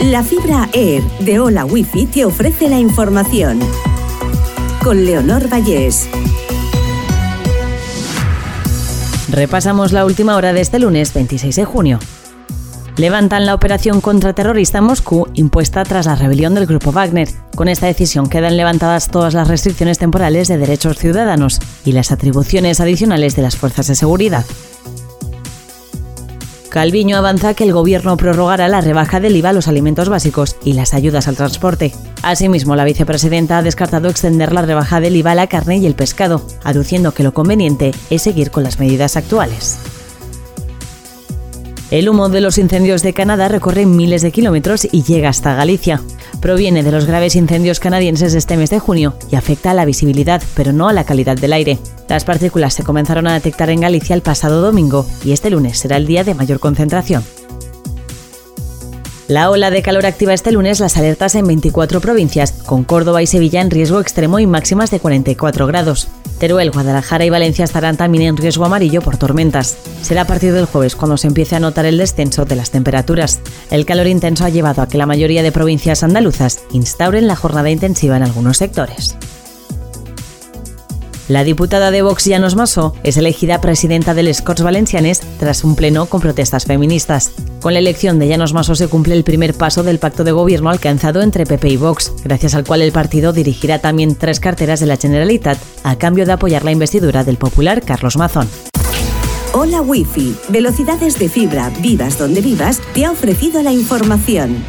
La fibra Air de Hola Wifi te ofrece la información. Con Leonor Vallés. Repasamos la última hora de este lunes 26 de junio. Levantan la operación contraterrorista en Moscú impuesta tras la rebelión del grupo Wagner. Con esta decisión quedan levantadas todas las restricciones temporales de derechos ciudadanos y las atribuciones adicionales de las fuerzas de seguridad. Calviño avanza que el gobierno prorrogará la rebaja del IVA a los alimentos básicos y las ayudas al transporte. Asimismo, la vicepresidenta ha descartado extender la rebaja del IVA a la carne y el pescado, aduciendo que lo conveniente es seguir con las medidas actuales. El humo de los incendios de Canadá recorre miles de kilómetros y llega hasta Galicia. Proviene de los graves incendios canadienses este mes de junio y afecta a la visibilidad, pero no a la calidad del aire. Las partículas se comenzaron a detectar en Galicia el pasado domingo y este lunes será el día de mayor concentración. La ola de calor activa este lunes las alertas en 24 provincias, con Córdoba y Sevilla en riesgo extremo y máximas de 44 grados. Teruel, Guadalajara y Valencia estarán también en riesgo amarillo por tormentas. Será a partir del jueves cuando se empiece a notar el descenso de las temperaturas. El calor intenso ha llevado a que la mayoría de provincias andaluzas instauren la jornada intensiva en algunos sectores. La diputada de Vox Llanos Massó es elegida presidenta del Scots Valencianes tras un pleno con protestas feministas. Con la elección de Llanos Massó se cumple el primer paso del pacto de gobierno alcanzado entre PP y Vox, gracias al cual el partido dirigirá también tres carteras de la Generalitat a cambio de apoyar la investidura del popular Carlos Mazón. Hola Wi-Fi, velocidades de fibra, vivas donde vivas, te ha ofrecido la información.